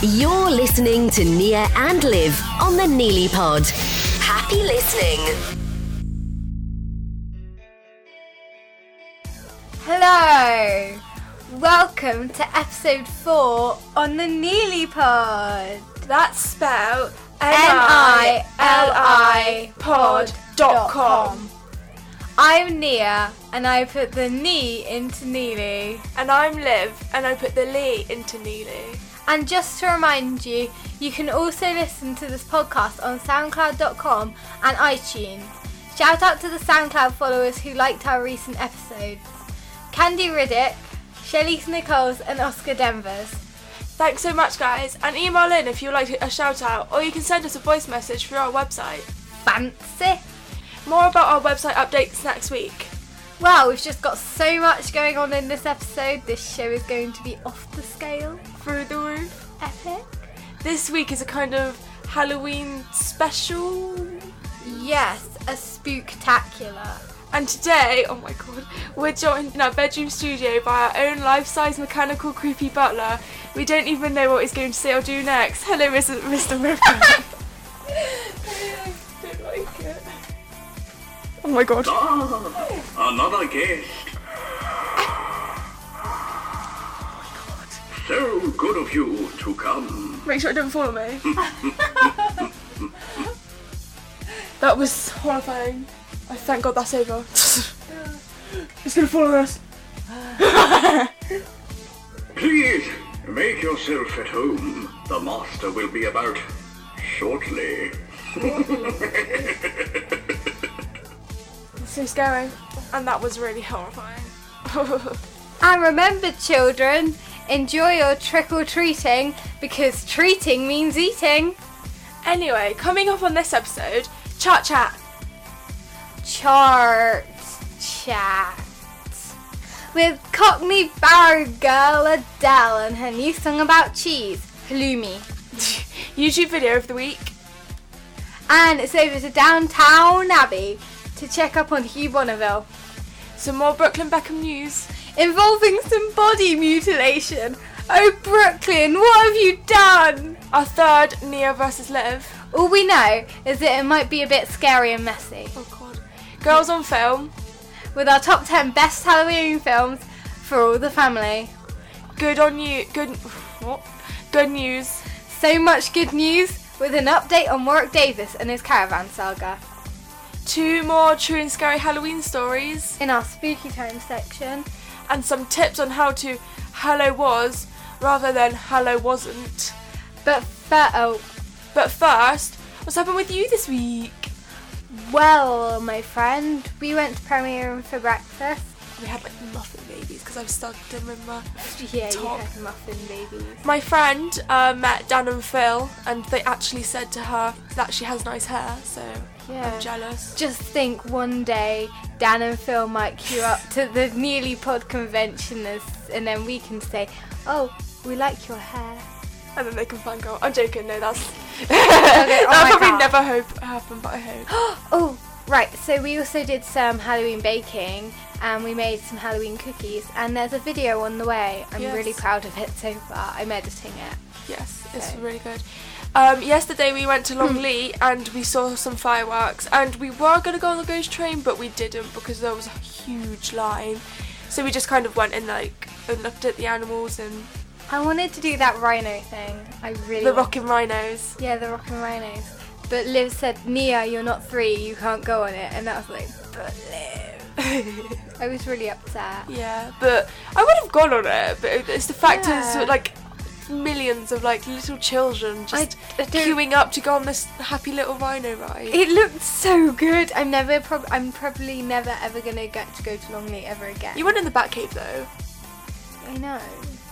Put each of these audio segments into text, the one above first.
You're listening to Nia and Liv on the Nili Pod. Happy listening. Hello! Welcome to episode 4 on the Nili Pod. That's spelled N-I-L-I pod dot com. I'm Nia and I put the knee into Nili. And I'm Liv, and I put the Lee into Nili. And just to remind you, you can also listen to this podcast on SoundCloud.com and iTunes. Shout out to the SoundCloud followers who liked our recent episodes Candy Riddick, Shelley Nichols, and Oscar Denvers. Thanks so much, guys, and email in if you'd like a shout out, or you can send us a voice message through our website. Fancy! More about our website updates next week. Wow, we've just got so much going on in this episode. This show is going to be off the scale. Through the roof. Epic. This week is a kind of Halloween special. Yes, a spooktacular. And today, oh my god, we're joined in our bedroom studio by our own life-size mechanical creepy butler. We don't even know what he's going to say or do next. Hello, Mr. Mr. Ripper. don't like it. Oh my god. Ah, another guest. So good of you to come. Make sure it don't follow me. that was horrifying. I thank God that's over. it's gonna follow us. Please make yourself at home. The master will be about shortly. so scary. And that was really horrifying. And remember, children, enjoy your trick or treating because treating means eating. anyway, coming up on this episode, chat chat. Chart chat with Cockney Barrow girl Adele and her new song about cheese, Halloumi. YouTube video of the week. And it's over to Downton Abbey to check up on Hugh Bonneville, Some more Brooklyn Beckham news. involving some body mutilation. Oh, Brooklyn, what have you done? Our third Nia versus Liv. All we know is that it might be a bit scary and messy. Oh god. Girls on film. With our top 10 best Halloween films for all the family. Good on you. Good. What? Good news. So much good news with an update on Warwick Davis and his caravan saga. Two more true and scary Halloween stories. In our spooky time section, And some tips on how to Hello was rather than Hello wasn't. but fir- oh, But first, what's happened with you this week? well, my friend, we went to premiere for breakfast. We had like muffin babies because I've stuck them in my. Yeah, Top. muffin babies. My friend uh, met Dan and Phil, and they actually said to her that she has nice hair, so Yeah. I'm jealous. Just think one day Dan and Phil might queue up to the Nearly Pod convention as, and then we can say, oh, we like your hair. And then they can find out. I'm joking, no, that's. oh That'll probably God. never hope happen, but I hope. Oh, right. So we also did some Halloween baking and we made some Halloween cookies and there's a video on the way. I'm Yes. really proud of it so far. I'm editing it. yes, it's really good. Um, yesterday we went to Hmm. Longleat and we saw some fireworks, and we were going to go on the ghost train, but we didn't because there was a huge line. So we just kind of went and like and looked at the animals and I wanted to do that rhino thing. I really the rocking rhinos. Yeah, the rockin' rhinos. But Liv said, Nia, you're not three, you can't go on it. And that was like, but Liv. I was really upset. Yeah, but I would have gone on it. But it's the fact Yeah. is, like, millions of like little children just I don't- queuing up to go on this happy little rhino ride. It looked so good. I'm never, prob- I'm probably never ever gonna get to go to Longleat ever again. you went in the Batcave though. I know.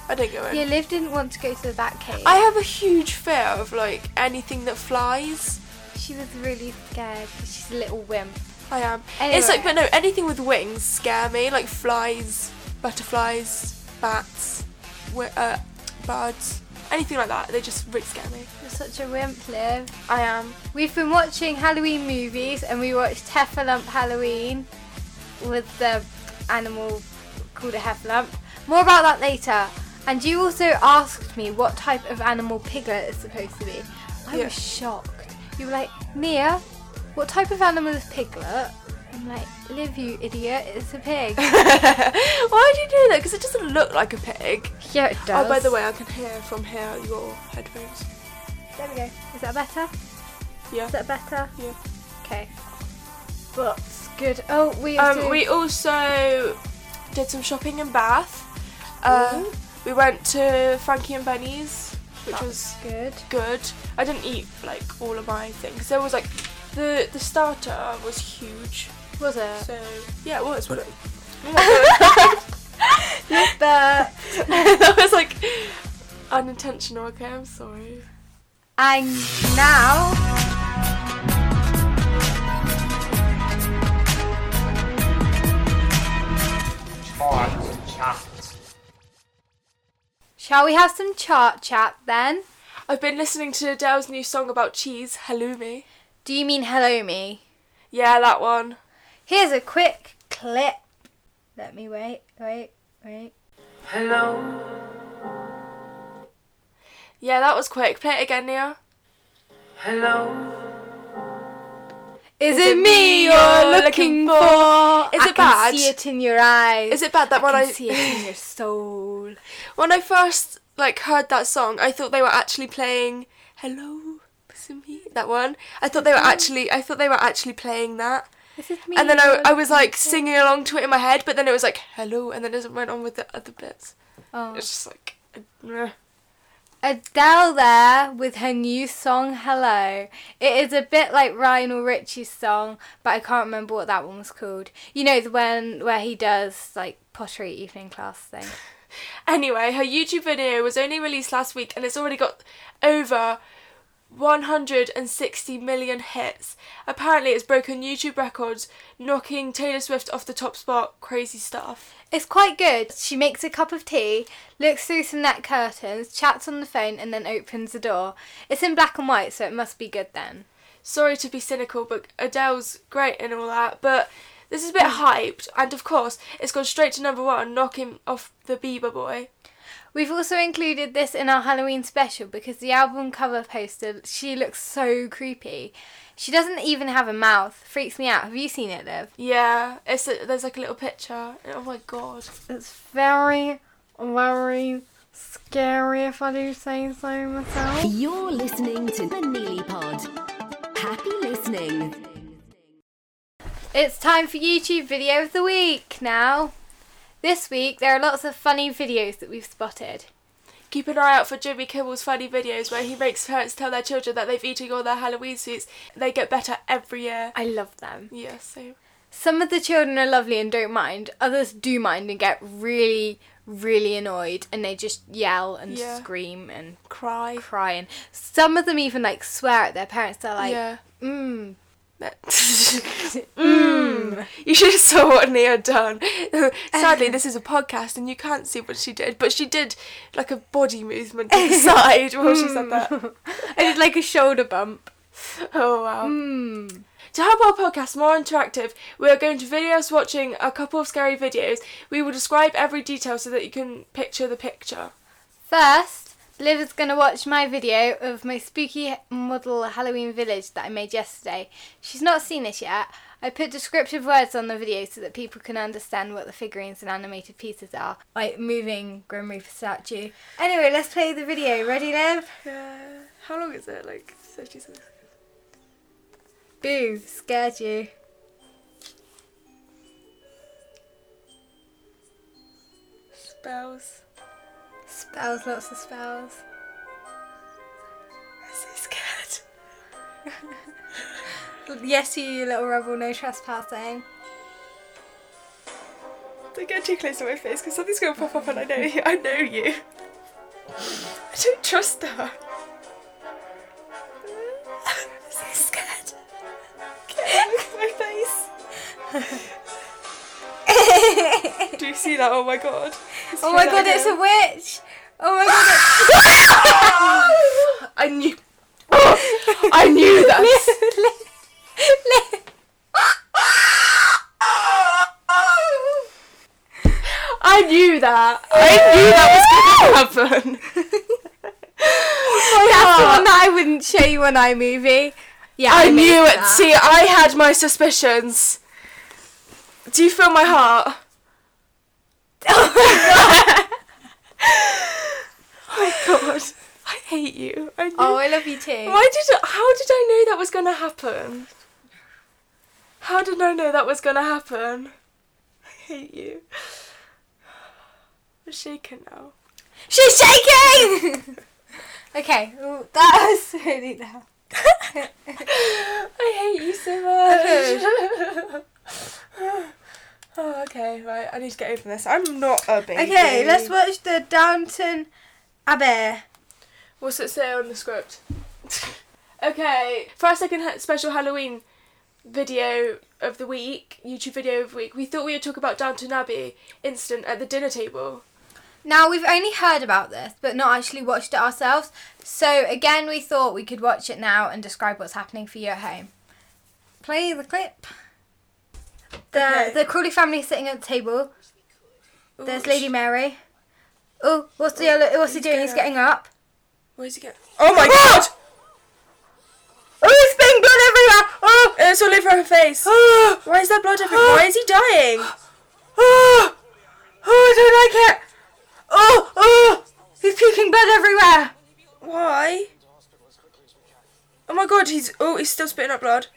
I didn't go in. Yeah, Liv didn't want to go to the Bat Cave. I have a huge fear of like anything that flies. She was really scared. 'cause She's a little wimp. I am. It's like, but no, anything with wings scare me. Like flies, butterflies, bats, wi- uh, birds, anything like that. They just really scare me. You're such a wimp, Liv. I am. We've been watching Halloween movies and we watched Heffalump Halloween with the animal called a Heffalump. More about that later. And you also asked me what type of animal Piglet is supposed to be. I Yeah. was shocked. You were like, Nia, what type of animal is Piglet? I'm like, Liv you idiot, it's a pig. Why do you do that? Because it doesn't look like a pig. yeah, it does. Oh, by the way, I can hear from here your headphones. There we go. Is that better? Yeah. Is that better? Yeah. Okay. That's good. Oh, we Um, to- we also did some shopping in Bath. Ooh. we went to Frankie and Benny's, which That's was good. good. I didn't eat like all of my things. There was like the the starter was huge. Was it? So yeah, it was. But But that was like unintentional. Okay, I'm sorry. and now Chart chat. shall we have some chart chat then? I've been listening to Adele's new song about cheese, halloumi. Do you mean hello me? Yeah, that one. Here's a quick clip. Let me wait, wait, wait. Hello. Yeah, that was quick. Play it again, Nia. Hello. Is, it me you're looking for? Is I it can see it in your eyes. Is it bad that I when can I see it in your soul. when I first like heard that song, I thought they were actually playing "Hello, me." That one. I thought they were actually. I thought they were actually playing that. Is it me And then I, I was like singing along to it in my head, but then it was like "Hello," and then it went on with the other bits. Oh. It's just like. uh, Adele there with her new song Hello. It is a bit like Lionel Richie's song, but I can't remember what that one was called. You know the one where he does like pottery evening class thing. Anyway, her YouTube video was only released last week and it's already got over 160 million hits. Apparently, it's broken YouTube records, knocking Taylor Swift off the top spot. Crazy stuff. It's quite good. She makes a cup of tea, looks through some net curtains, chats on the phone, and then opens the door. It's in black and white, so it must be good then. Sorry to be cynical, but Adele's great and all that, but this is a bit mm. hyped, and of course, it's gone straight to number one, knocking off the Bieber boy. We've also included this in our Halloween special because the album cover poster, she looks so creepy. She doesn't even have a mouth. Freaks me out. Have you seen it, Liv? Yeah, it's a, there's like a little picture. Oh my god. It's very, very scary if I do say so myself. You're listening to the Nili Pod. Happy listening. It's time for YouTube video of the week now. This week there are lots of funny videos that we've spotted. Keep an eye out for Jimmy Kimmel's funny videos where he makes parents tell their children that they've eaten all their Halloween sweets. They get better every year. I love them. Yeah, same. Some of the children are lovely and don't mind. Others do mind and get really, really annoyed and they just yell and Yeah. scream and Cry. cry. And some of them even like swear at their parents. They're like, yeah. mm, mm. You should have saw what Nia had done. Sadly, this is a podcast and you can't see what she did, but she did like a body movement to the side while she said that. I did like a shoulder bump. Oh wow. Mm. To help our podcast more interactive, we are going to video us watching a couple of scary videos. We will describe every detail so that you can picture the picture. First, Liv is going to watch my video of my spooky model Halloween village that I made yesterday. She's not seen it yet. I put descriptive words on the video so that people can understand what the figurines and animated pieces are, like moving Grim Reaper statue. Anyway, let's play the video. Ready, Liv? Yeah. How long is it? Like 30 seconds. Boo, scared you. Spells. Spells, lots of spells. I'm so scared. Yes, you little rebel, no trespassing. Don't get too close to my face because something's going to pop up and I know you. I know you. I don't trust her. I'm so scared. Get my face. Do you see that? Oh my god. Oh my god, it's a witch! Oh my god, I knew. I knew that. I knew that. I knew that was going to happen. That's the one that I wouldn't show you on iMovie. Yeah, I made knew it. that. See, I had my suspicions. Do you feel my heart? Oh my god. I hate you. I. Oh, I love you too. Why did how did I know that was gonna happen? How did I know that was gonna happen? I hate you. I'm shaking now. She's shaking. okay, well, that was really loud. I hate you so much. Oh, okay, right. I need to get over this. I'm not a baby. Okay, let's watch the Downton Abbey. What's it say on the script? okay, for our second special Halloween video of the week, YouTube video of the week, we thought we would talk about Downton Abbey incident at the dinner table. Now, we've only heard about this, but not actually watched it ourselves. So, again, we thought we could watch it now and describe what's happening for you at home. Play the clip. The, Okay. the Crawley family is sitting at the table. There's Lady Mary. Oh, what's the yellow, what's he doing? He's getting up. Where's he going? Oh my god! Oh, he's spitting blood everywhere! Oh, It's all over her face. oh, Why is there blood everywhere? Why is he dying? oh, oh, I don't like it. Oh, oh, he's puking blood everywhere. Why? Oh my god, he's oh he's still spitting up blood.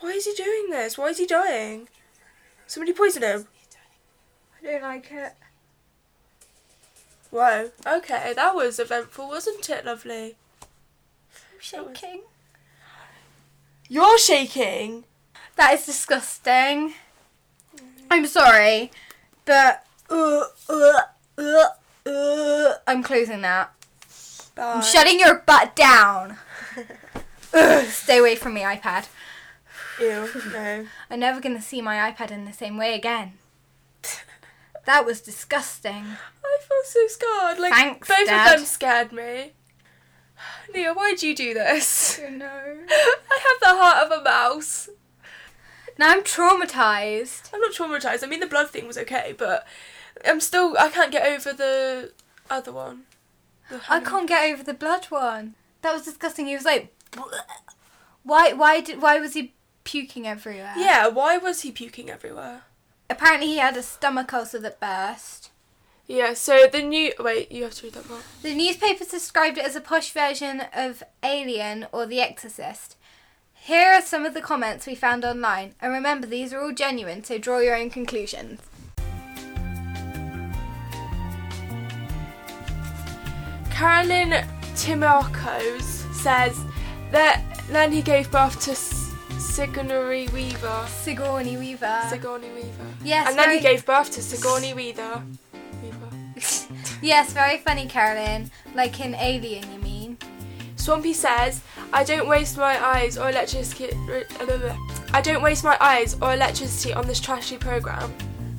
Why is he doing this? Why is he dying? Somebody poisoned him. I don't like it. Whoa. Okay, that was eventful, wasn't it, lovely? I'm shaking. You're shaking. That is disgusting. I'm sorry, but uh, uh, uh, I'm closing that. Bye. I'm shutting your butt down. Ugh, stay away from me, iPad. Ew. No. I'm never gonna see my iPad in the same way again. That was disgusting. I feel so scarred. Like Thanks, both Dad. of them scared me. Nia, why'd you do this? Oh no. I have the heart of a mouse. Now I'm traumatized. I'm not traumatized. I mean, the blood thing was okay, but I'm still. I can't get over the other one. The I can't get over the blood one. That was disgusting. He was like, why? Why did? Why was he puking everywhere? Yeah, why was he puking everywhere? Apparently, he had a stomach ulcer that burst. Yeah, so the new. Wait, you have to read that part. The newspapers described it as a posh version of Alien or The Exorcist. Here are some of the comments we found online, and remember these are all genuine, so draw your own conclusions. Carolyn Timarcos says that then he gave birth to Sigourney Weaver. Sigourney Weaver. Sigourney Weaver. Yes, And then he gave birth to Sigourney Weaver. Weaver. yes, very funny, Carolyn. Like in Alien, you mean? Swampy says, I don't waste my eyes or electricity. I don't waste my eyes or electricity on this trashy program.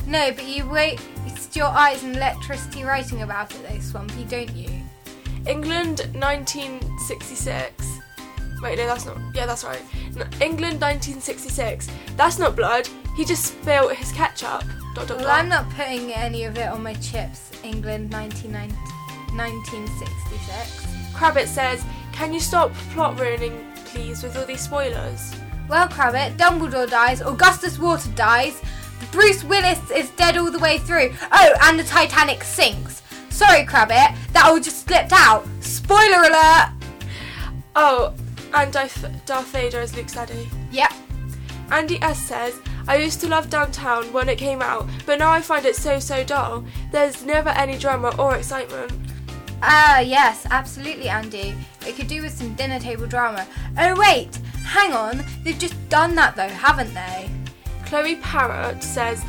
No, but you waste your eyes and electricity writing about it, though, Swampy, don't you? England 1966. Wait, no, that's not. Yeah, that's right. N- England 1966. That's not blood. He just spilled his ketchup. Dot, dot, Well, dot. I'm not putting any of it on my chips. England, 1990 1966. Crabbit says, Can you stop plot ruining, please, with all these spoilers? Well, Crabbit, Dumbledore dies, Augustus Water dies, Bruce Willis is dead all the way through. Oh, and the Titanic sinks. Sorry, Crabbit, that all just slipped out. Spoiler alert! Oh, and Darth, Darth Vader is Luke's daddy. Yep. Andy S says, I used to love Downton when it came out, but now I find it so, so dull. There's never any drama or excitement. Ah, yes, absolutely, Andy. It could do with some dinner table drama. Oh, wait, hang on. They've just done that, though, haven't they? Chloe Parrott says,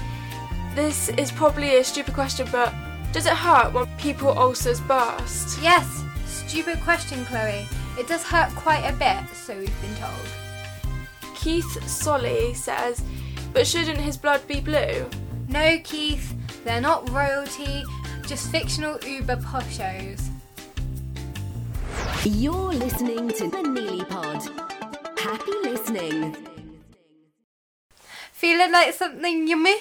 This is probably a stupid question, but does it hurt when people ulcers burst? Yes, stupid question, Chloe. It does hurt quite a bit, so we've been told. Keith Solly says, But shouldn't his blood be blue? No, Keith, they're not royalty, just fictional Uber poshos. You're listening to the Nili Pod. Happy listening. Feeling like something yummy?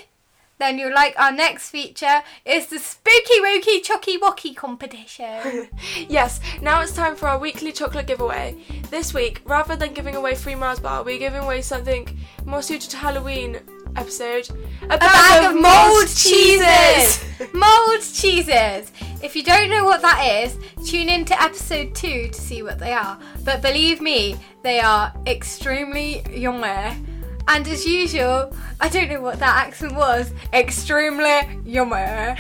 Then you'll like our next feature. is the Spooky Wookie Chocky Wocky competition. Yes, now it's time for our weekly chocolate giveaway. This week, rather than giving away free Mars bar, we're giving away something more suited to Halloween episode. A bag, A bag of mould cheeses! mould cheeses! If you don't know what that is, tune in to episode 2 to see what they are. But believe me, they are extremely yummy. And as usual, I don't know what that accent was, extremely yummy.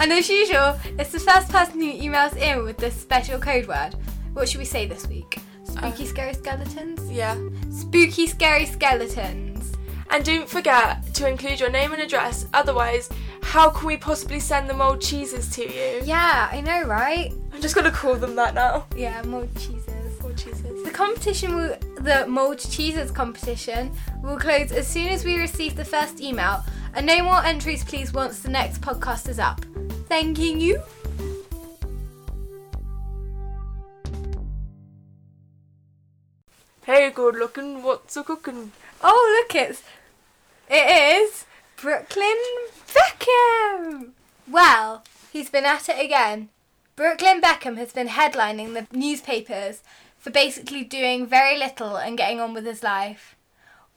and as usual, it's the first person who emails in with this special code word. What should we say this week? Spooky, uh, scary skeletons? Yeah. Spooky, scary skeletons. And don't forget to include your name and address, otherwise, how can we possibly send the mold cheeses to you? Yeah, I know, right? I'm just gonna call them that now. Yeah, mold cheeses. Mold cheeses. The competition will, the mold cheeses competition will close as soon as we receive the first email. And no more entries, please, once the next podcast is up. Thanking you. Hey, good looking, what's a cooking? Oh, look, it's it is Brooklyn Beckham. Well, he's been at it again. Brooklyn Beckham has been headlining the newspapers for basically doing very little and getting on with his life.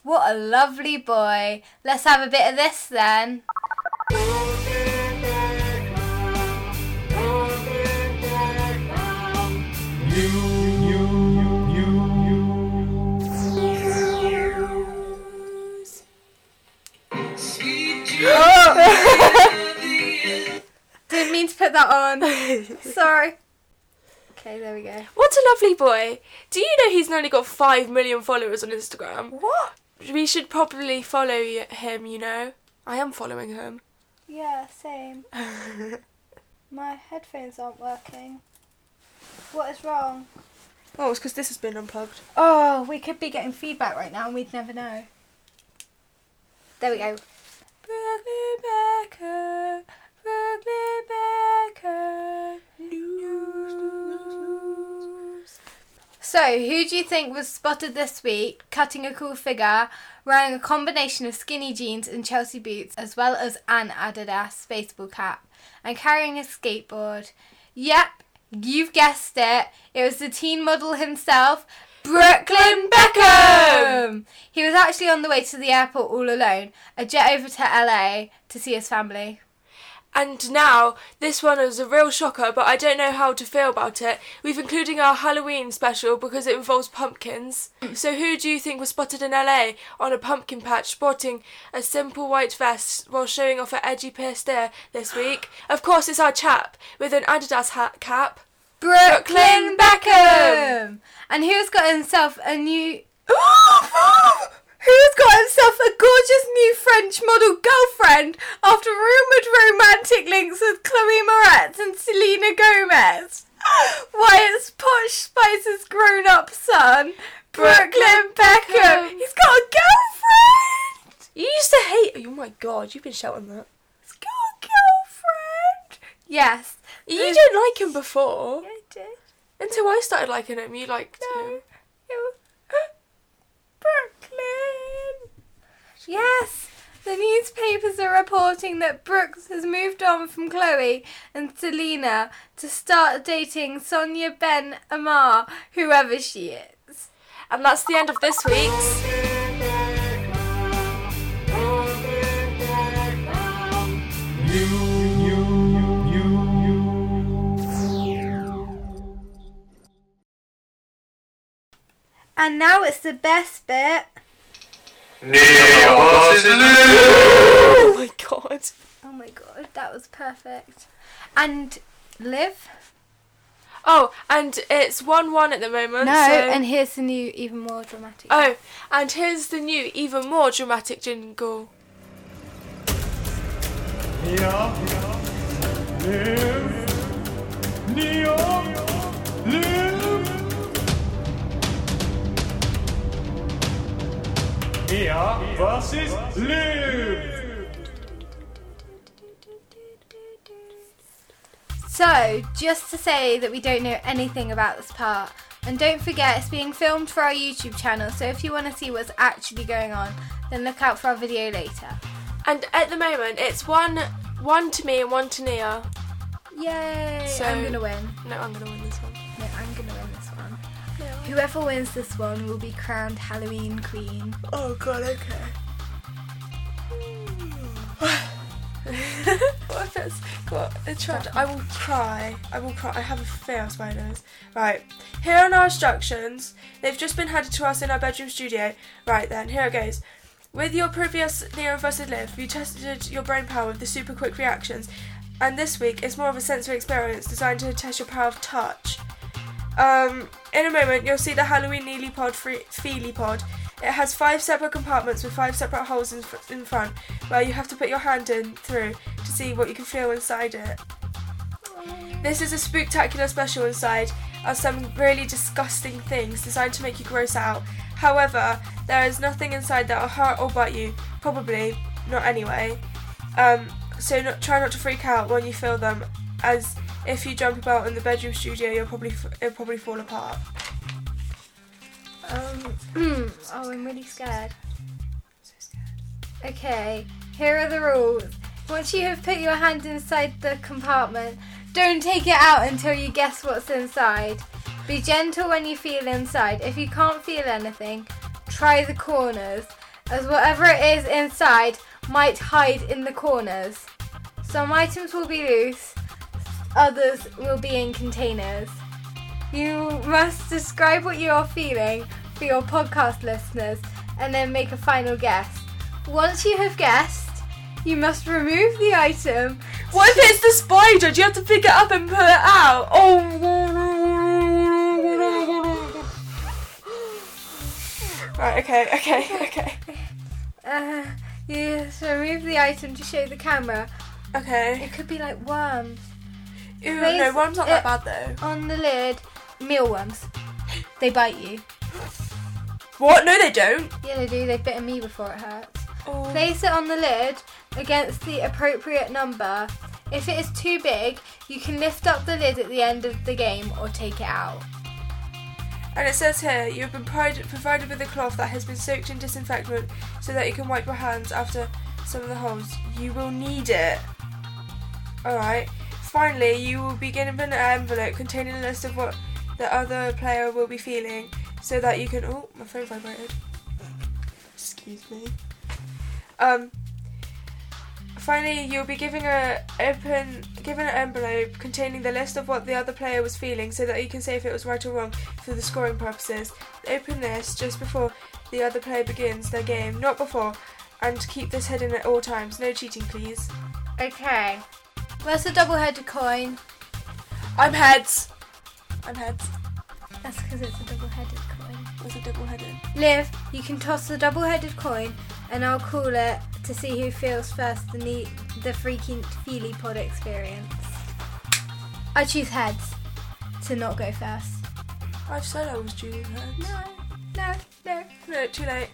What a lovely boy. Let's have a bit of this then. Didn't mean to put that on. Sorry. Okay, there we go. What a lovely boy. Do you know he's only got 5 million followers on Instagram? What? We should probably follow y- him, you know? I am following him. Yeah, same. My headphones aren't working. What is wrong? Oh, it's because this has been unplugged. Oh, we could be getting feedback right now and we'd never know. There we go. Brooklyn Becker, Brooklyn Becker, news. So, who do you think was spotted this week cutting a cool figure, wearing a combination of skinny jeans and Chelsea boots, as well as an Adidas baseball cap, and carrying a skateboard? Yep, you've guessed it. It was the teen model himself, Brooklyn Beckham! He was actually on the way to the airport all alone, a jet over to LA to see his family. And now, this one is a real shocker, but I don't know how to feel about it. We've including our Halloween special because it involves pumpkins. Mm. So who do you think was spotted in LA on a pumpkin patch sporting a simple white vest while showing off her edgy pierced ear this week? Of course, it's our chap with an Adidas hat cap. Brooklyn Beckham! And who's got himself a new. Who's got himself a gorgeous new French model girlfriend after rumoured romantic links with Chloe Moretz and Selena Gomez? Why, it's Posh Spice's grown up son, Brooklyn Beckham. He's got a girlfriend! You used to hate. Oh my god, you've been shouting that. He's got a girlfriend! Yes. You didn't like him before. I did. Until I started liking him, you liked No. him. It was Brooklyn. Yes, the newspapers are reporting that Brooks has moved on from Chloe and Selena to start dating Sonia Ben Ammar, whoever she is. And that's the end of this week's. And now it's the best bit. Oh my god. Oh my god, that was perfect. And Liv? Oh, and it's 1 1 at the moment. No, so- and here's the new, even more dramatic. Oh, and here's the new, even more dramatic jingle. Ja, Liv, Neo, Liv. Nia versus Liv. So, just to say that we don't know anything about this part, and don't forget it's being filmed for our YouTube channel, so if you want to see what's actually going on, then look out for our video later. And at the moment, it's one one to me and one to Nia. Yay! So- I'm gonna win. No, I'm gonna win this one. No, I'm gonna win this one. Whoever wins this one will be crowned Halloween Queen. Oh god, okay. what if it's got a trap? I will cry. I will cry. I have a fear of spiders. Right. Here are our instructions. They've just been handed to us in our bedroom studio. Right then, here it goes. With your previous Versus Liv, you tested your brain power with the super quick reactions, and this week it's more of a sensory experience designed to test your power of touch. Um, in a moment, you'll see the Halloween Nili Pod Feely Pod. It has five separate compartments with five separate holes in, in front where you have to put your hand in through to see what you can feel inside it. This is a spectacular special inside of some really disgusting things designed to make you gross out. However, there is nothing inside that will hurt or bite you. Probably not anyway. Um, so not, try not to freak out when you feel them, as if you jump about in the bedroom studio, you'll probably f- it'll probably fall apart. Um, oh, I'm really scared. Okay, here are the rules. Once you have put your hand inside the compartment, don't take it out until you guess what's inside. Be gentle when you feel inside. If you can't feel anything, try the corners, as whatever it is inside might hide in the corners. Some items will be loose, others will be in containers. You must describe what you are feeling for your podcast listeners and then make a final guess. Once you have guessed, you must remove the item. What if it's the spider? Do you have to pick it up and pull it out? Oh. Right. Okay. Okay. Okay. Uh, you remove the item to show the camera. Okay. It could be like worms. Ew, no, worms aren't that bad though. On the lid, mealworms. They bite you. What? No, they don't. Yeah, they do. They've bitten me before it hurts. Oh. Place it on the lid against the appropriate number. If it is too big, you can lift up the lid at the end of the game or take it out. And it says here, you have been provided, provided with a cloth that has been soaked in disinfectant so that you can wipe your hands after some of the holes. You will need it. Alright. Finally, you will be given an envelope containing a list of what the other player will be feeling so that you can. Oh, my phone vibrated. Excuse me. Um. Finally, you'll be giving a open, given an envelope containing the list of what the other player was feeling, so that you can say if it was right or wrong for the scoring purposes. Open this just before the other player begins their game, not before, and keep this hidden at all times. No cheating, please. Okay. Where's the double-headed coin? I'm heads. I'm heads. That's because it's a double-headed coin. Was a double-headed. Liv, you can toss the double-headed coin, and I'll call it to see who feels first the ne- the freaking Feely Pod experience. I choose heads to not go first. I've said I was choosing heads. No, no, no. No, too late.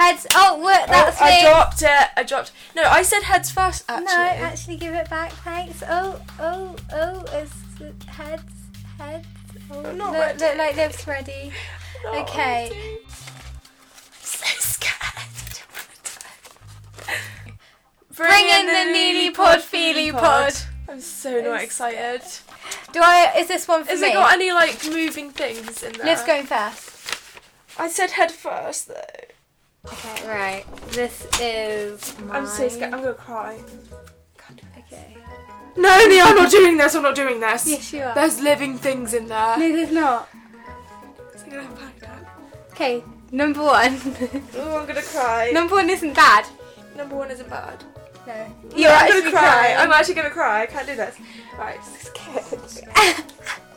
Heads. Oh, look, oh, that's oh, I dropped it. I dropped. No, I said heads first. Actually. No, actually, give it back. Thanks. Oh, oh, oh. It's heads, heads. Oh, I'm not look, ready. look like Liv's ready. Not okay. ready. So scared. I don't want to die. Bring in the Nili Pod Feely Pod. I'm so not excited. Do I? Is this one for Has me? it got any like moving things in there? Liv's going first. I said head first though. Okay, right. This is. I'm so scared. I'm gonna cry. Okay. No, Nia, I'm not doing this. I'm not doing this. Yes, you are. There's living things in there. No, there's not. I'm gonna have a panic attack. Okay, number one. Oh, I'm gonna cry. number one isn't bad. Number one isn't bad. No. You're I'm actually gonna cry. crying. I'm actually gonna cry. I can't do this. Right, scared.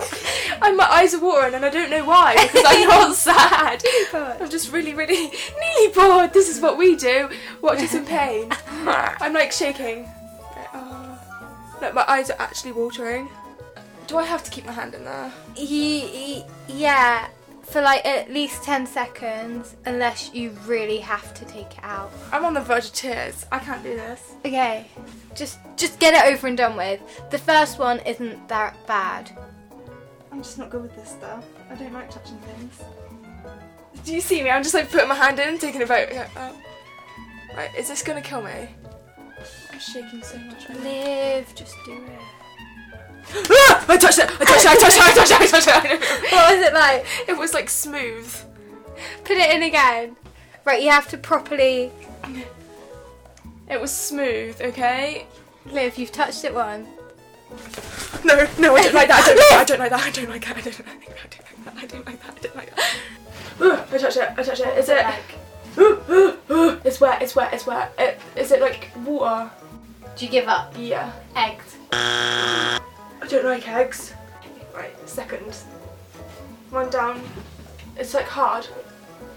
and my eyes are watering and I don't know why because I'm not sad. I'm just really, really nearly bored. This is what we do. Watch us in pain. I'm like shaking. Oh. Look, my eyes are actually watering. Do I have to keep my hand in there? He, he, yeah, for like at least 10 seconds, unless you really have to take it out. I'm on the verge of tears. I can't do this. Okay, just just get it over and done with. The first one isn't that bad. I'm just not good with this stuff. I don't like touching things. Do you see me? I'm just like putting my hand in, taking a vote. Uh, Right, is this gonna kill me? I'm shaking so much right. Liv, just do it. Ah! I touched it! I touched it! I touched it! I touched it! I touched it! I know. What was it like? It was like smooth. Put it in again. Right, you have to properly It was smooth, okay? Liv. You've touched it once. No, no, I don't like that. I don't like that. I don't like that. I don't like that. I don't like that. I don't like that. I don't like that. I touched it. I touched it. Is it? It's wet. It's wet. It's wet. It, is it like water? Do you give up? Yeah. Eggs. I don't like eggs. Right, second. One down. It's like hard.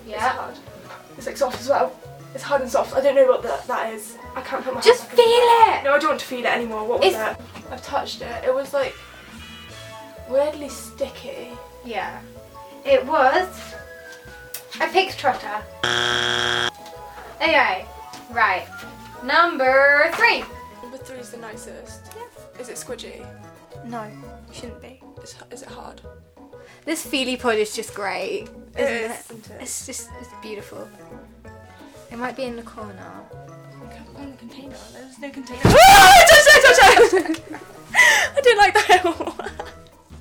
It's Yeah. hard. It's like soft as well. It's hard and soft. I don't know what that, that is. I can't put my Just feel it. No, I don't want to feel it anymore. What was It's- it? I've touched it. It was like weirdly sticky. Yeah. It was a pig's trotter. Okay. Right. Number three. Number three is the nicest. Is it squidgy? No, shouldn't be. Is, is it hard? This feely pod is just great, isn't It it? is, isn't it? It's just it's beautiful. It might be in the corner. On the container. There's no container. Ah, I it! I! I didn't like that at all.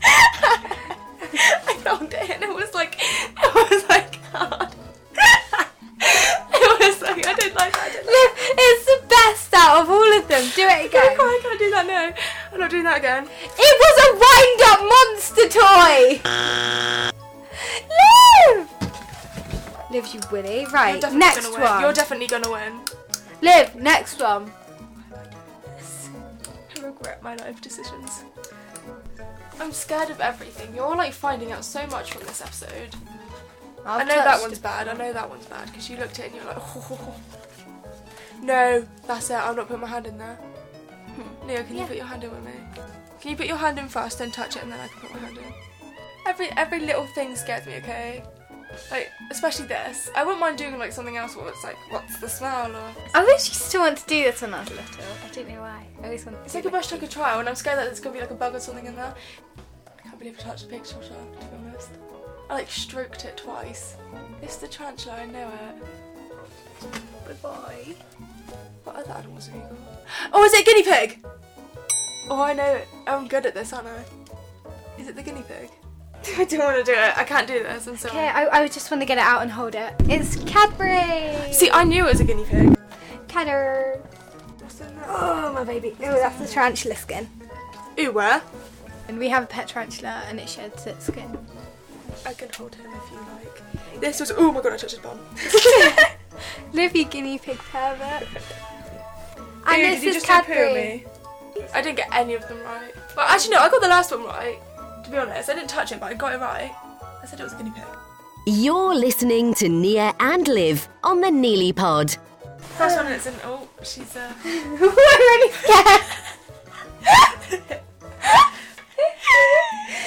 I found it and it was like, it was like hard. it was like, I didn't like that. Didn't like it's the best out of all of them. Do it I again. can't, I can't do that, no. I'm not doing that again. It was a wind-up monster toy. Liv. Liv, you willy. You're Right. Next gonna win. one. You're definitely gonna win. Liv. Next one. I regret my life decisions. I'm scared of everything. You're like finding out so much from this episode. i know that one's bad. I know that one's bad because you looked at it and you're like, oh. No, that's it. I'm not putting my hand in there. Hmm. Leo, can you put your hand in with me? Can you put your hand in first, then touch it, and then I can put my hand in? Every every little thing scares me. Okay, like especially this. I wouldn't mind doing like something else where it's like, what's the smell or I wish you still want to do this when I was little. I don't know why. I always want to It's like a brush took a trial, and I'm scared that there's gonna be like a bug or something in there. I can't believe I touched a pig trotter, to be honest. I like stroked it twice. It's the tarantula, I know it. Goodbye. What other animals have you got? Oh, is it a guinea pig? Oh, I know it. Oh, I'm good at this, aren't I? Is it the guinea pig? I don't want to do it. I can't do this. I'm sorry. Okay, I, I just want to get it out and hold it. It's Cadbury. See, I knew it was a guinea pig. Cadder. What's in there? Oh my baby. Oh, that's the tarantula skin. Ooh, where? And we have a pet tarantula, and it sheds its skin. I can hold him if you like. This was. Oh my god, I touched his bum. Liv you guinea pig pervert. Ew, And did this is just do poo at Cadbury. I didn't get any of them right. Well, actually, no, I got the last one right. To be honest, I didn't touch it, but I got it right. I said it was a guinea pig. You're listening to Nia and Liv on the Nili Pod. First one is an. Oh, she's uh. We're really scared.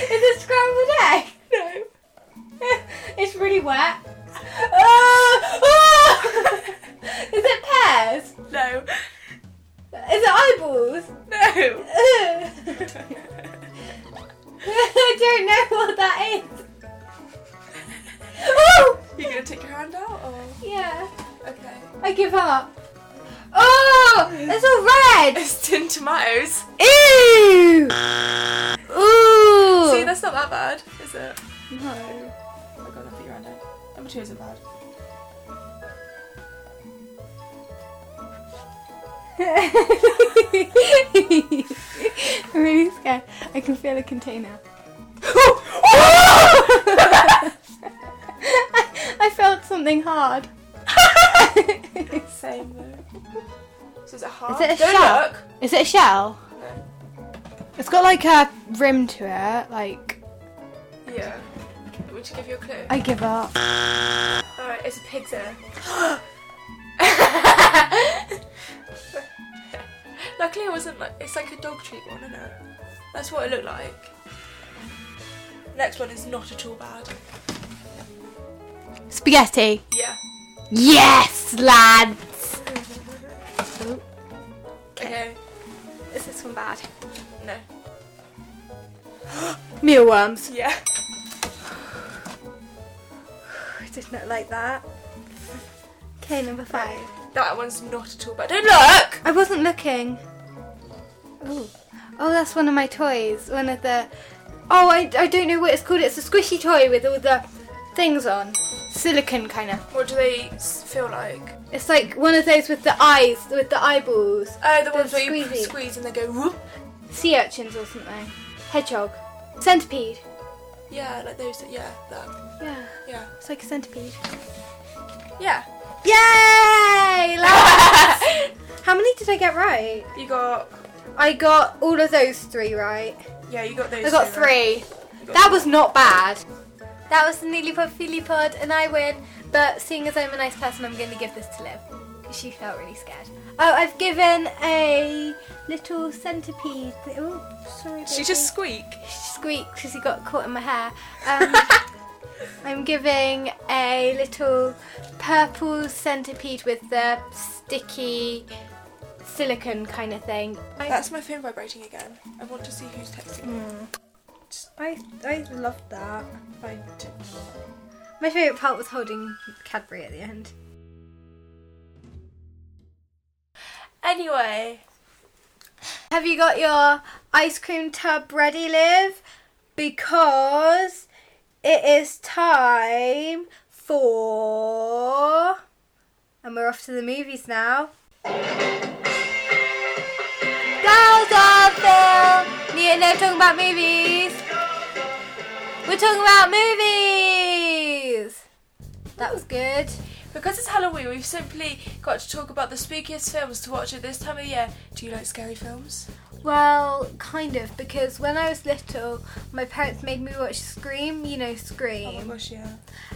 is it scrambled egg? No. it's really wet. Ah! Ah! is it pears? No. Is it eyeballs? No. I don't know what that is. Oh! You're gonna take your hand out or? Yeah, Okay. I give up. Oh, it's all red. It's tin tomatoes. Ew. Ooh. See, that's not that bad, is it? no. Oh my god, I put your hand two isn't bad. I'm really scared. I can feel a container. I felt something hard. Same though. So is it hard? Is it a Don't shell? look. Is it a shell? No. It's got like a rim to it. Like Yeah. Would you give you a clue? I give up. Alright, it's a pig's ear. Luckily, it wasn't like it's like a dog treat one, isn't it? That's what it looked like. Next one is not at all bad. Spaghetti. Yeah. Yes, lads. Okay. Is this one bad? No. Mealworms. Yeah. I did not like that. Okay, number five. That one's not at all bad. Don't look! I wasn't looking. Ooh. Oh, that's one of my toys. One of the. Oh, I, I don't know what it's called. It's a squishy toy with all the things on. Silicon kind of. What do they feel like? It's like one of those with the eyes, with the eyeballs. Oh, the ones where you squeezy. squeeze and they go whoop. Sea urchins or something. Hedgehog. Centipede. Yeah, like those. Yeah, that. Yeah, Yeah. it's like a centipede. Yeah. Yay! How many did I get right? You got. I got all of those three right. Yeah, you got those. I got two, right? three. That was not bad. That was the Nili Pod Feely Pod, and I win. But seeing as I'm a nice person, I'm going to give this to Liv. She felt really scared. Oh, I've given a little centipede. Oh, sorry. She just squeak. She squeaked because he got caught in my hair. Um, I'm giving a little purple centipede with the sticky silicone kind of thing. I, That's my phone vibrating again. I want to see who's texting me. Hmm. I, I love that. My favourite part was holding Cadbury at the end. Anyway, Have you got your ice cream tub ready, Liv? Because it is time for. And we're off to the movies now. Girls of film! Yeah, no, talking about movies. We're talking about movies! That was good. because it's Halloween, we've simply got to talk about the spookiest films to watch at this time of year. Do you like scary films? Well, kind of, because when I was little, my parents made me watch Scream, you know, Scream. Oh my gosh, yeah.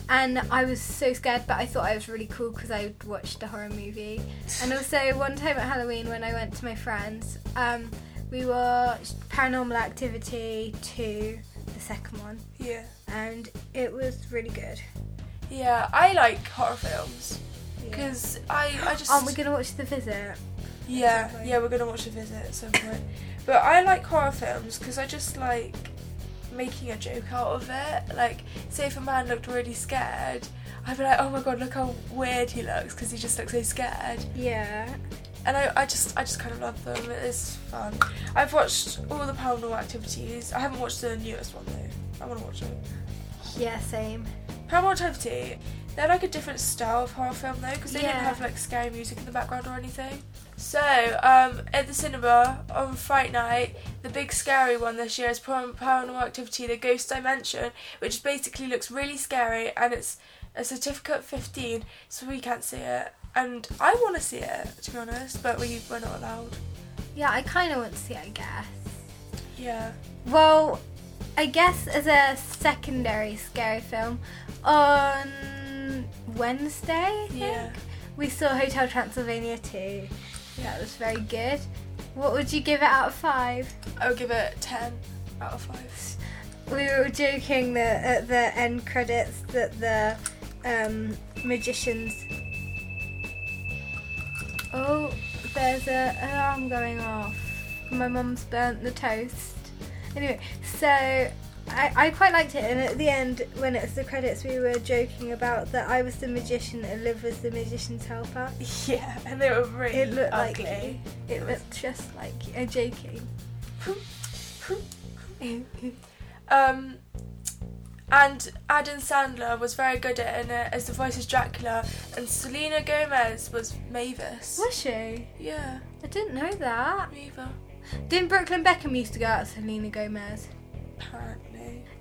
And I was so scared, but I thought I was really cool because I watched a horror movie. And also, one time at Halloween, when I went to my friends, um, we watched Paranormal Activity 2, the second one, Yeah. and it was really good. Yeah, I like horror films because I, I just. Aren't we're gonna watch The Visit. Yeah, yeah, we're gonna watch a visit at some point. But I like horror films because I just like making a joke out of it. Like, say if a man looked really scared, I'd be like, oh my god, look how weird he looks because he just looks so scared. Yeah. And I, I just, I just kind of love them. It is fun. I've watched all the Paranormal Activities. I haven't watched the newest one though. I want to watch it. Yeah, same. Paranormal Activity. They're like a different style of horror film though, because they Yeah. didn't have like scary music in the background or anything. So, um, at the cinema on Fright Night, the big scary one this year is Paranormal Activity: The Ghost Dimension, which basically looks really scary, and it's a certificate 15, so we can't see it. And I want to see it, to be honest, but we we're not allowed. Yeah, I kind of want to see it, I guess. Yeah. Well, I guess as a secondary scary film, on Wednesday, I think, Yeah. we saw Hotel Transylvania 2. That was very good. What would you give it out of five? I would give it 10 out of 5. We were joking that at the end credits that the um, magicians. Oh, there's a alarm going off. My mum's burnt the toast. Anyway, so I, I quite liked it, and at the end, when it's the credits, we were joking about that I was the magician and Liv was the magician's helper. Yeah, and they were really It looked ugly. like you. It looked just like you. I'm joking. Um, and Adam Sandler was very good at in it as the voice of Dracula, and Selena Gomez was Mavis. Was she? Yeah, I didn't know that. me either. Didn't Brooklyn Beckham used to go out with Selena Gomez? Apparently.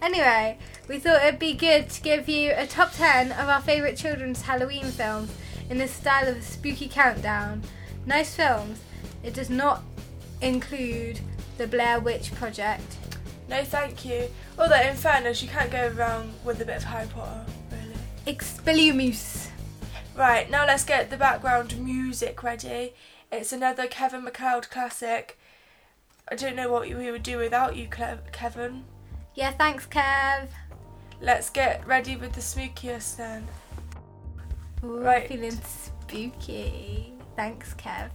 Anyway, we thought it'd be good to give you a top 10 of our favourite children's Halloween films in the style of a spooky countdown. Nice films. It does not include the Blair Witch Project. No, thank you. Although, in fairness, you can't go wrong with a bit of Harry Potter, really. Expelliarmus. Right, now let's get the background music ready. It's another Kevin MacLeod classic. I don't know what we would do without you, Kevin. Yeah, thanks, Kev. Let's get ready with the spookiest then. Ooh, Right. Feeling spooky. Thanks, Kev.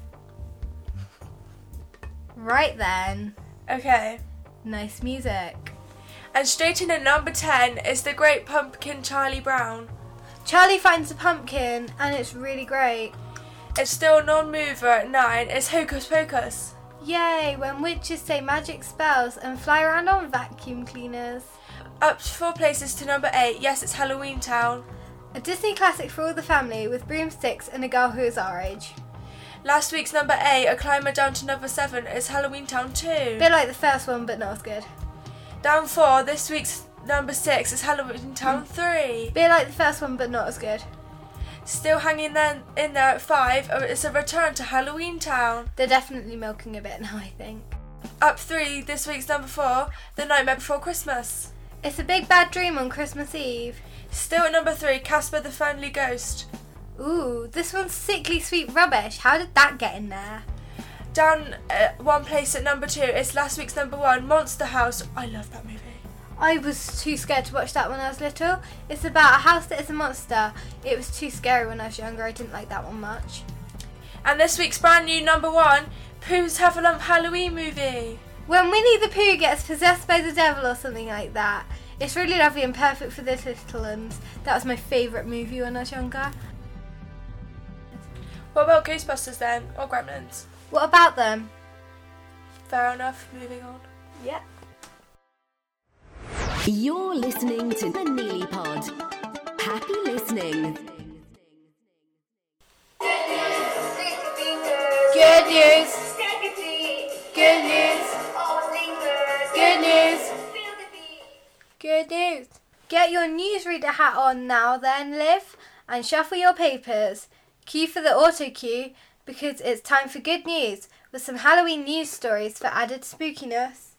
Right then. Okay. Nice music. And straight in at number 10 is the Great Pumpkin Charlie Brown. Charlie finds a pumpkin and it's really great. It's still non-mover at nine. It's Hocus Pocus. Yay, when witches say magic spells and fly around on vacuum cleaners. Up four places to number eight. Yes, it's Halloween Town. A Disney classic for all the family with broomsticks and a girl who is our age. Last week's number eight, a climber down to number seven, is Halloween Town 2. Bit like the first one, but not as good. Down four, this week's number six is Halloween Town 3. Bit like the first one, but not as good. Still hanging then in there at five, uh, it's a return to Halloween Town. They're definitely milking a bit now, I think. Up three, this week's number four, The Nightmare Before Christmas. It's a big bad dream on Christmas Eve. Still at number three, Casper the Friendly Ghost. Ooh, this one's sickly sweet rubbish. How did that get in there? Down uh, one place at number two, it's last week's number one, Monster House. I love that movie. I was too scared to watch that when I was little. It's about a house that is a monster. It was too scary when I was younger. I didn't like that one much. And this week's brand new number one, Pooh's Heffalump Halloween movie. When Winnie the Pooh gets possessed by the devil or something like that. It's really lovely and perfect for the little ones. That was my favourite movie when I was younger. What about Ghostbusters then? Or Gremlins? What about them? Fair enough, moving on. Yeah. You're listening to the Nili Pod. Happy listening. Good news. Good news. Good news. Good news. Good news. Get your newsreader hat on now, then, Liv, and shuffle your papers. Cue for the auto cue because it's time for good news with some Halloween news stories for added spookiness.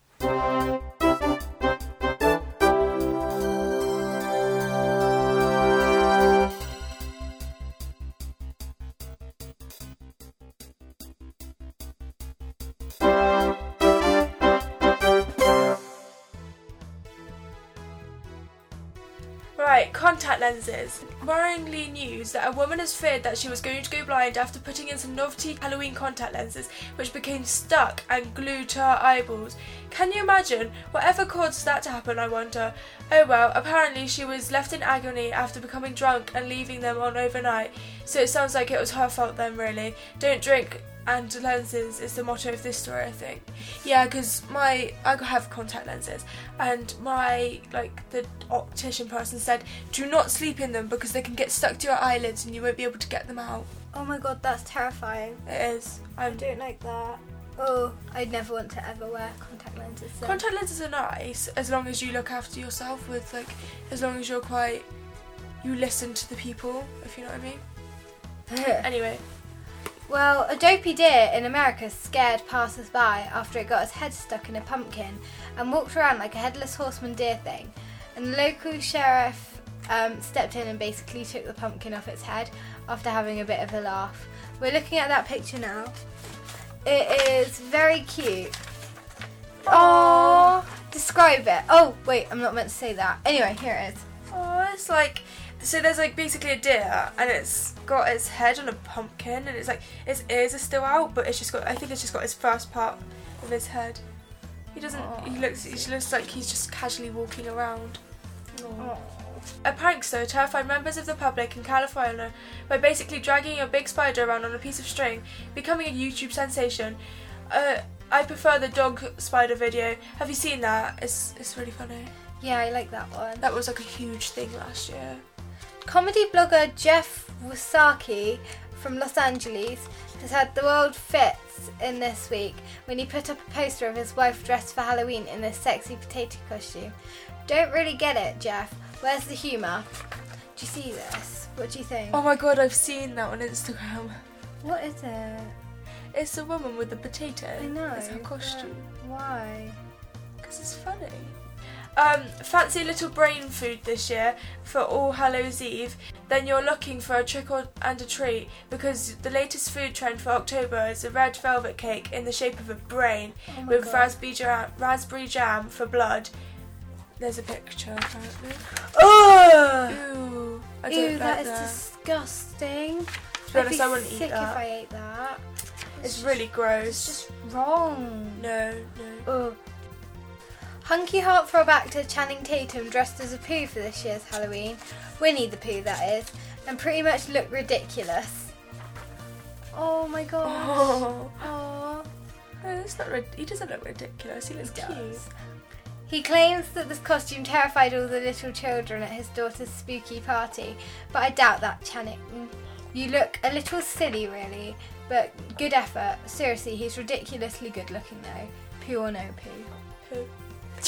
Lenses. Worryingly news that a woman has feared that she was going to go blind after putting in some novelty Halloween contact lenses, which became stuck and glued to her eyeballs. Can you imagine? Whatever caused that to happen, I wonder. Oh well, apparently she was left in agony after becoming drunk and leaving them on overnight. So it sounds like it was her fault then, really. Don't drink and lenses is the motto of this story, I think. Yeah, because my I have contact lenses, and my like the optician person said, do not sleep in them because they can get stuck to your eyelids and you won't be able to get them out. Oh my god, that's terrifying. It is. I I'm don't like that. Oh, I'd never want to ever wear contact lenses. Contact lenses are nice as long as you look after yourself with like as long as you're quite you listen to the people, if you know what I mean. Anyway, Well, a dopey deer in America scared passers-by after it got its head stuck in a pumpkin and walked around like a headless horseman deer thing. And the local sheriff um, stepped in and basically took the pumpkin off its head after having a bit of a laugh. We're looking at that picture now. It is very cute. Oh, describe it. Oh, wait, I'm not meant to say that. Anyway, here it is. oh, it's like so there's like basically a deer and it's got its head on a pumpkin and it's like its ears are still out, but it's just got I think it's just got its first part of his head. He doesn't. He looks. He looks like he's just casually walking around. A prankster terrified members of the public in California by basically dragging a big spider around on a piece of string, becoming a YouTube sensation. Uh, I prefer the dog spider video. Have you seen that? It's it's really funny. Yeah, I like that one. That was like a huge thing last year. Comedy blogger Jeff Wasaki from Los Angeles has had the world fits in this week when he put up a poster of his wife dressed for Halloween in a sexy potato costume. Don't really get it, Jeff. Where's the humour? Do you see this? What do you think? Oh my god, I've seen that on Instagram. What is it? It's a woman with a potato. I know. It's her costume. Why? Because it's funny. Um, fancy a little brain food this year for All Hallows Eve. Then you're looking for a trick or, and a treat because the latest food trend for October is a red velvet cake in the shape of a brain Oh with God. raspberry jam, raspberry jam for blood. There's a picture apparently. Oh! Ooh, I don't Ew, like that is that. disgusting. To be I'd honest, be I wouldn't eat sick that. if I ate that. It's really gross. It's just wrong. no, no. Ugh. Hunky heart throwback to Channing Tatum dressed as a poo for this year's Halloween. Winnie the Pooh, that is, and pretty much looked ridiculous. Oh my gosh. Oh, Aw. it's not. rid- He doesn't look ridiculous. He looks cute. does. He claims that this costume terrified all the little children at his daughter's spooky party, but I doubt that, Channing. You look a little silly, really, but good effort. Seriously, he's ridiculously good looking, though. Poo or no poo.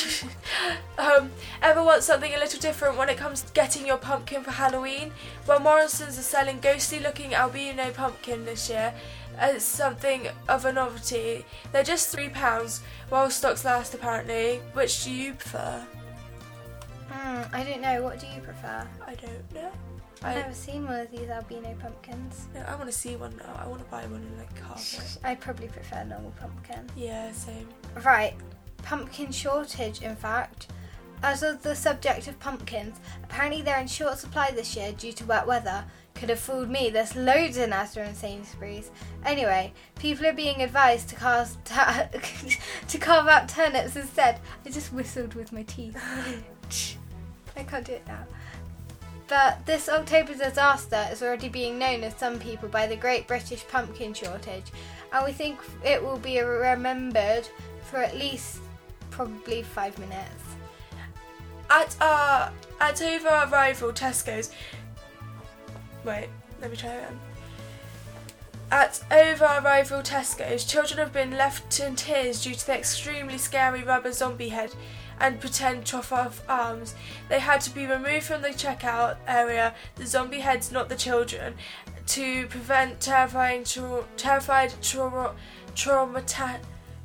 um, ever want something a little different when it comes to getting your pumpkin for Halloween? Well, Morrison's are selling ghostly looking albino pumpkin this year as something of a novelty. They're just £3 while stocks last, apparently. Which do you prefer? Mm, I don't know. What do you prefer? I don't know. I've I, never seen one of these albino pumpkins. no, I want to see one now. I want to buy one and like carve it. I probably prefer normal pumpkin. Yeah, same. Right, pumpkin shortage, in fact. As of the subject of pumpkins, apparently they're in short supply this year due to wet weather. Could have fooled me, there's loads in Asda and Sainsbury's. Anyway, people are being advised to carve, ta- to carve out turnips instead. I just whistled with my teeth. I can't do it now. But this October disaster is already being known of some people by the Great British Pumpkin Shortage, and we think it will be remembered for at least probably five minutes. At our at over our rival Tesco's. Wait, let me try again. At over our rival Tesco's, children have been left in tears due to the extremely scary rubber zombie head and pretend chop off arms. They had to be removed from the checkout area, the zombie heads, not the children, to prevent terrifying, tra- terrified, trauma, traumata-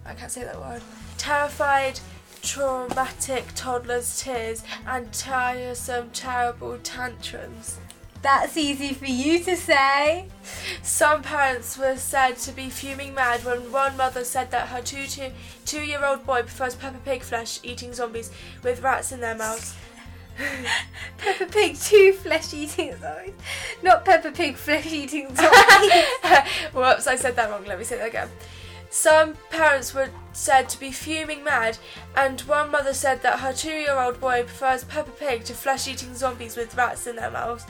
I can't say that word. Terrified, traumatic toddlers' tears and tiresome, terrible tantrums. That's easy for you to say. Some parents were said to be fuming mad when one mother said that her two, two, two-year-old boy prefers Peppa Pig flesh eating zombies with rats in their mouths. Peppa Pig two flesh eating zombies. Not Peppa Pig flesh eating zombies. Whoops, I said that wrong. Let me say that again. Some parents were said to be fuming mad, and one mother said that her two-year-old boy prefers Peppa Pig to flesh-eating zombies with rats in their mouths.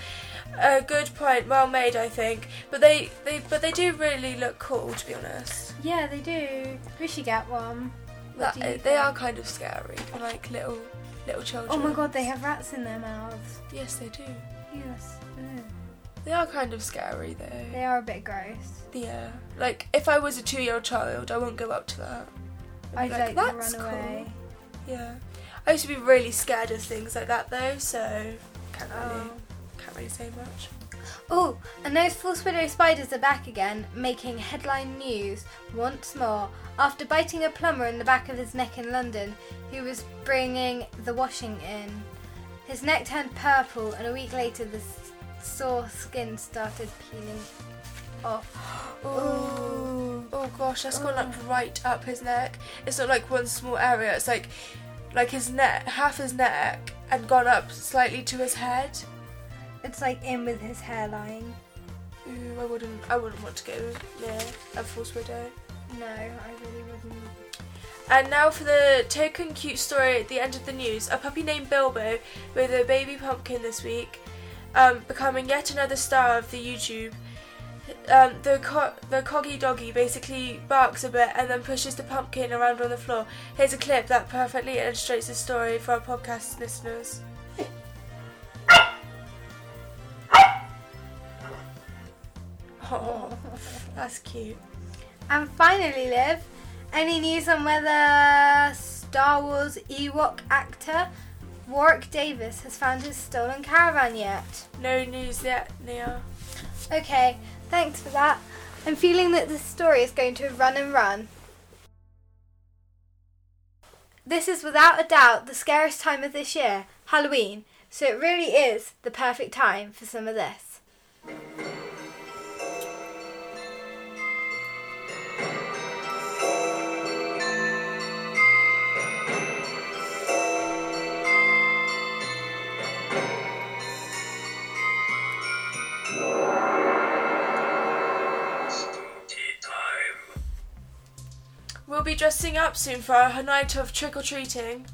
A good point, well made, I think. But they, they, but they do really look cool, to be honest. yeah, they do. We should get one. That- uh, they think? are kind of scary, like little, little children. Oh my god, they have rats in their mouths. Yes, they do. Yes. Ugh. They are kind of scary, though. They are a bit gross. Yeah. Like if I was a two-year-old child, I wouldn't go up to that. I'd Like, like, "That's run cool." away. Yeah. I used to be really scared of things like that though, so can't really, Oh. can't really say much. Oh, and those false widow spiders are back again, making headline news once more. After biting a plumber in the back of his neck in London, who was bringing the washing in, his neck turned purple, and a week later, the sore skin started peeling off. Oh, oh gosh, that's gone like oh. right up his neck. It's not like one small area. It's like, like his neck, half his neck, and gone up slightly to his head. It's like in with his hairline. Ooh, I wouldn't, I wouldn't want to go near a false widow. No, I really wouldn't. And now for the token cute story at the end of the news. A puppy named Bilbo with a baby pumpkin this week, um, becoming yet another star of the YouTube. Um, the co- the coggy doggy basically barks a bit and then pushes the pumpkin around on the floor. Here's a clip that perfectly illustrates the story for our podcast listeners. Oh, that's cute. And finally, Liv, any news on whether Star Wars Ewok actor Warwick Davis has found his stolen caravan yet? No news yet, Nia. Okay, thanks for that. I'm feeling that this story is going to run and run. This is without a doubt the scariest time of this year, Halloween, so it really is the perfect time for some of this. Dressing up soon for our night of trick or treating.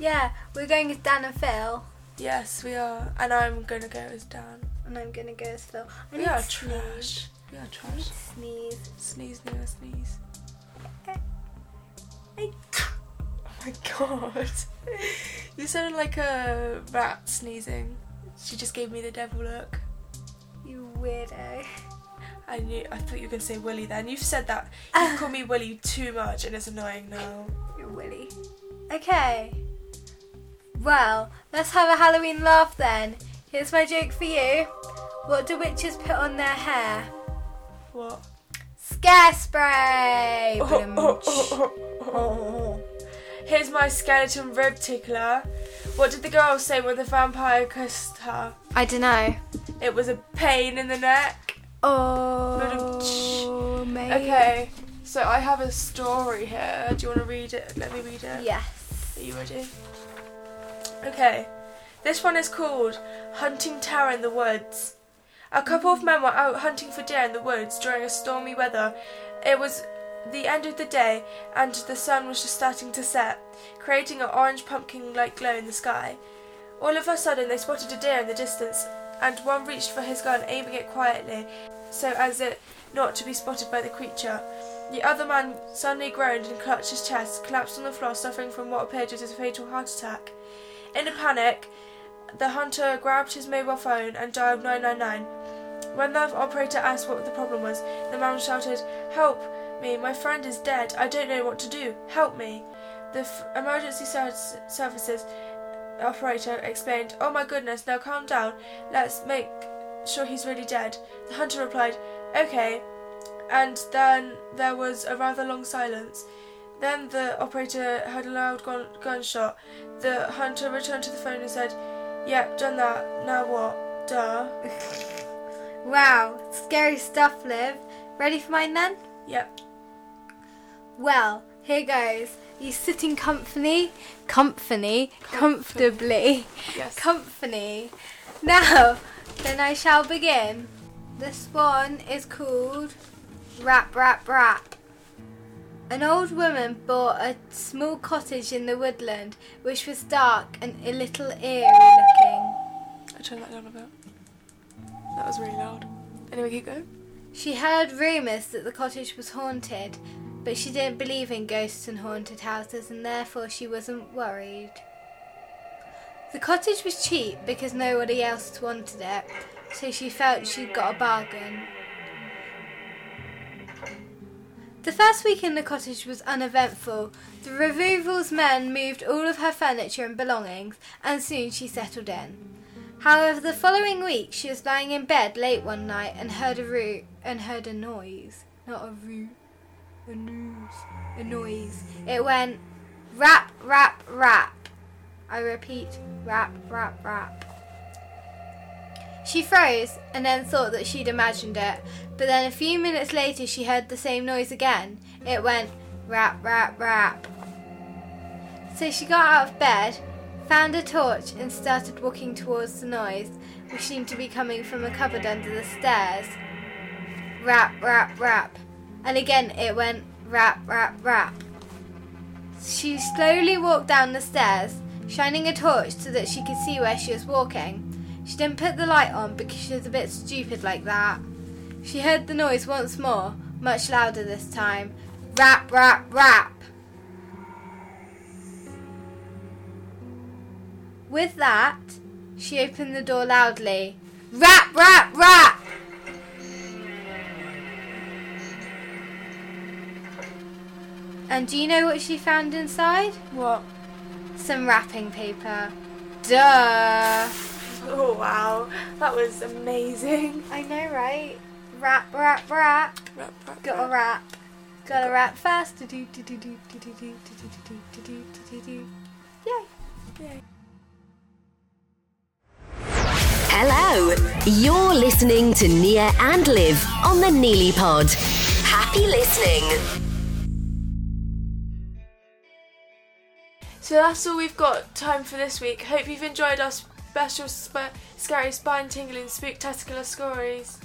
Yeah, we're going as Dan and Phil, Yes, we are. And I'm gonna go as Dan. and I'm gonna go as Phil. I We are to trash. We are trash. Sneeze. Sneeze, Nia, sneeze. Oh my god. You sounded like a rat sneezing. She just gave me the devil look. You weirdo. I knew. I thought you were gonna say Willy. Then you've said that. You ah. call me Willy too much, and it's annoying now. You're Willy. Okay. Well, let's have a Halloween laugh then. Here's my joke for you. What do witches put on their hair? What? Scare spray. Oh, oh oh, oh, oh, oh. Here's my skeleton rib tickler. What did the girl say when the vampire kissed her? I don't know. It was a pain in the neck. Oh, mate. Okay, so I have a story here. Do you want to read it? Let me read it. Yes. Are you ready? Okay. This one is called Hunting Terror in the Woods. A couple of men were out hunting for deer in the woods during a stormy weather. It was the end of the day and the sun was just starting to set, creating an orange pumpkin like glow in the sky. All of a sudden they spotted a deer in the distance and one reached for his gun aiming it quietly so as it not to be spotted by the creature. The other man suddenly groaned and clutched his chest, collapsed on the floor, suffering from what appeared as a fatal heart attack. In a panic, the hunter grabbed his mobile phone and dialed 999. When the operator asked what the problem was, the man shouted, Help me, my friend is dead. I don't know what to do. Help me. The f- emergency ser- services operator explained, Oh my goodness, now calm down. Let's make sure he's really dead. The hunter replied, Okay. And then there was a rather long silence. Then the operator heard a loud gun- gunshot. The hunter returned to the phone and said, Yep, done that. Now what? Duh. Wow, scary stuff, Liv. Ready for mine then? Yep. Well, here goes. You sitting comfy, comfy, comfortably, Yes. comfy. Now, then I shall begin. This one is called Rap Rap Rap. An old woman bought a small cottage in the woodland, which was dark and a little eerie looking. I turned that down a bit. That was really loud. Anyway, keep going. She heard rumours that the cottage was haunted, but she didn't believe in ghosts and haunted houses, and therefore she wasn't worried. The cottage was cheap because nobody else wanted it, so she felt she'd got a bargain. The first week in the cottage was uneventful. The removals men moved all of her furniture and belongings, and soon she settled in. However, the following week she was lying in bed late one night and heard a roo- and heard a noise, not a roo, a noise, a noise. It went rap, rap, rap. I repeat, rap, rap, rap. She froze and then thought that she'd imagined it, but then a few minutes later she heard the same noise again. It went rap, rap, rap. So she got out of bed, found a torch, and started walking towards the noise, which seemed to be coming from a cupboard under the stairs. Rap, rap, rap. And again it went rap, rap, rap. She slowly walked down the stairs, shining a torch so that she could see where she was walking. She didn't put the light on because she was a bit stupid like that. She heard the noise once more, much louder this time. Rap, rap, rap. With that, she opened the door loudly. Rap, rap, rap! And do you know what she found inside? What? Some wrapping paper. Duh! Oh wow, that was amazing. I know, right? Rap, rap, rap. Rap, rap, Gotta rap. rap. Gotta rap fast. Do do do do do do do do do do do do do do. Yay! Yay. Hello, you're listening to Nia and Liv on the Nili Pod. Happy listening. So that's all we've got time for this week. Hope you've enjoyed our special, sp- scary, spine-tingling, spooktacular stories.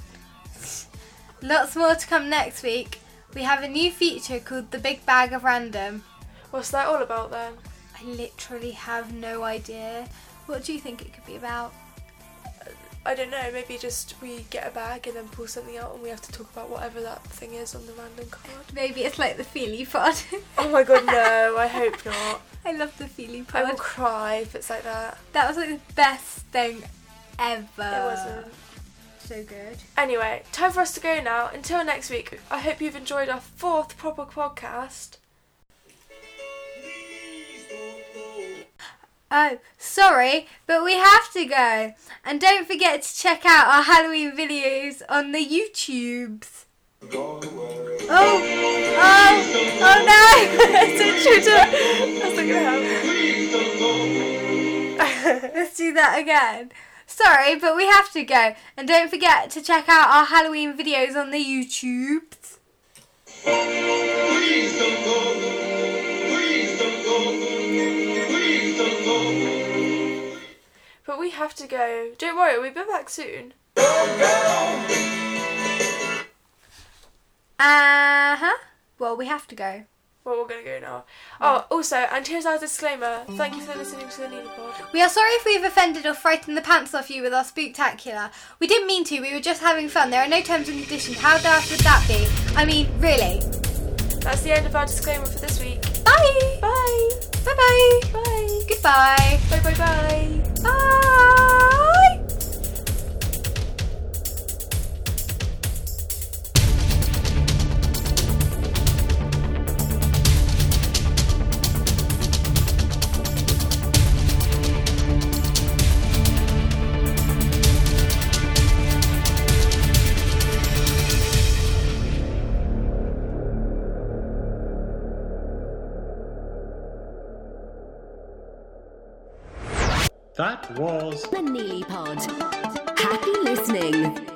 Lots more to come next week. We have a new feature called the Big Bag of Random. What's that all about then? I literally have no idea. What do you think it could be about? I don't know, maybe just we get a bag and then pull something out and we have to talk about whatever that thing is on the random card. Maybe it's like the Feely pod. Oh my god, no, I hope not. I love the Feely part. I will cry if it's like that. That was like the best thing ever. It wasn't. So good. Anyway, time for us to go now. Until next week, I hope you've enjoyed our fourth proper podcast. Oh, sorry, but we have to go. And don't forget to check out our Halloween videos on the YouTubes. Oh, oh, oh no! It's. That's not gonna happen. Let's do that again. Sorry, but we have to go. And don't forget to check out our Halloween videos on the YouTubes. We have to go. Don't worry, we'll be back soon. Uh huh. Well, we have to go. Well, we're gonna go now. Oh, also, and here's our disclaimer. Thank you for listening to the Nili Pod. We are sorry if we've offended or frightened the pants off you with our spooktacular. We didn't mean to, we were just having fun. There are no terms and conditions. How daft would that be? I mean, really. That's the end of our disclaimer for this week. Bye! Bye. Bye bye! Bye. Goodbye! Bye bye bye. Bye! That was The Nili Pod. Happy listening.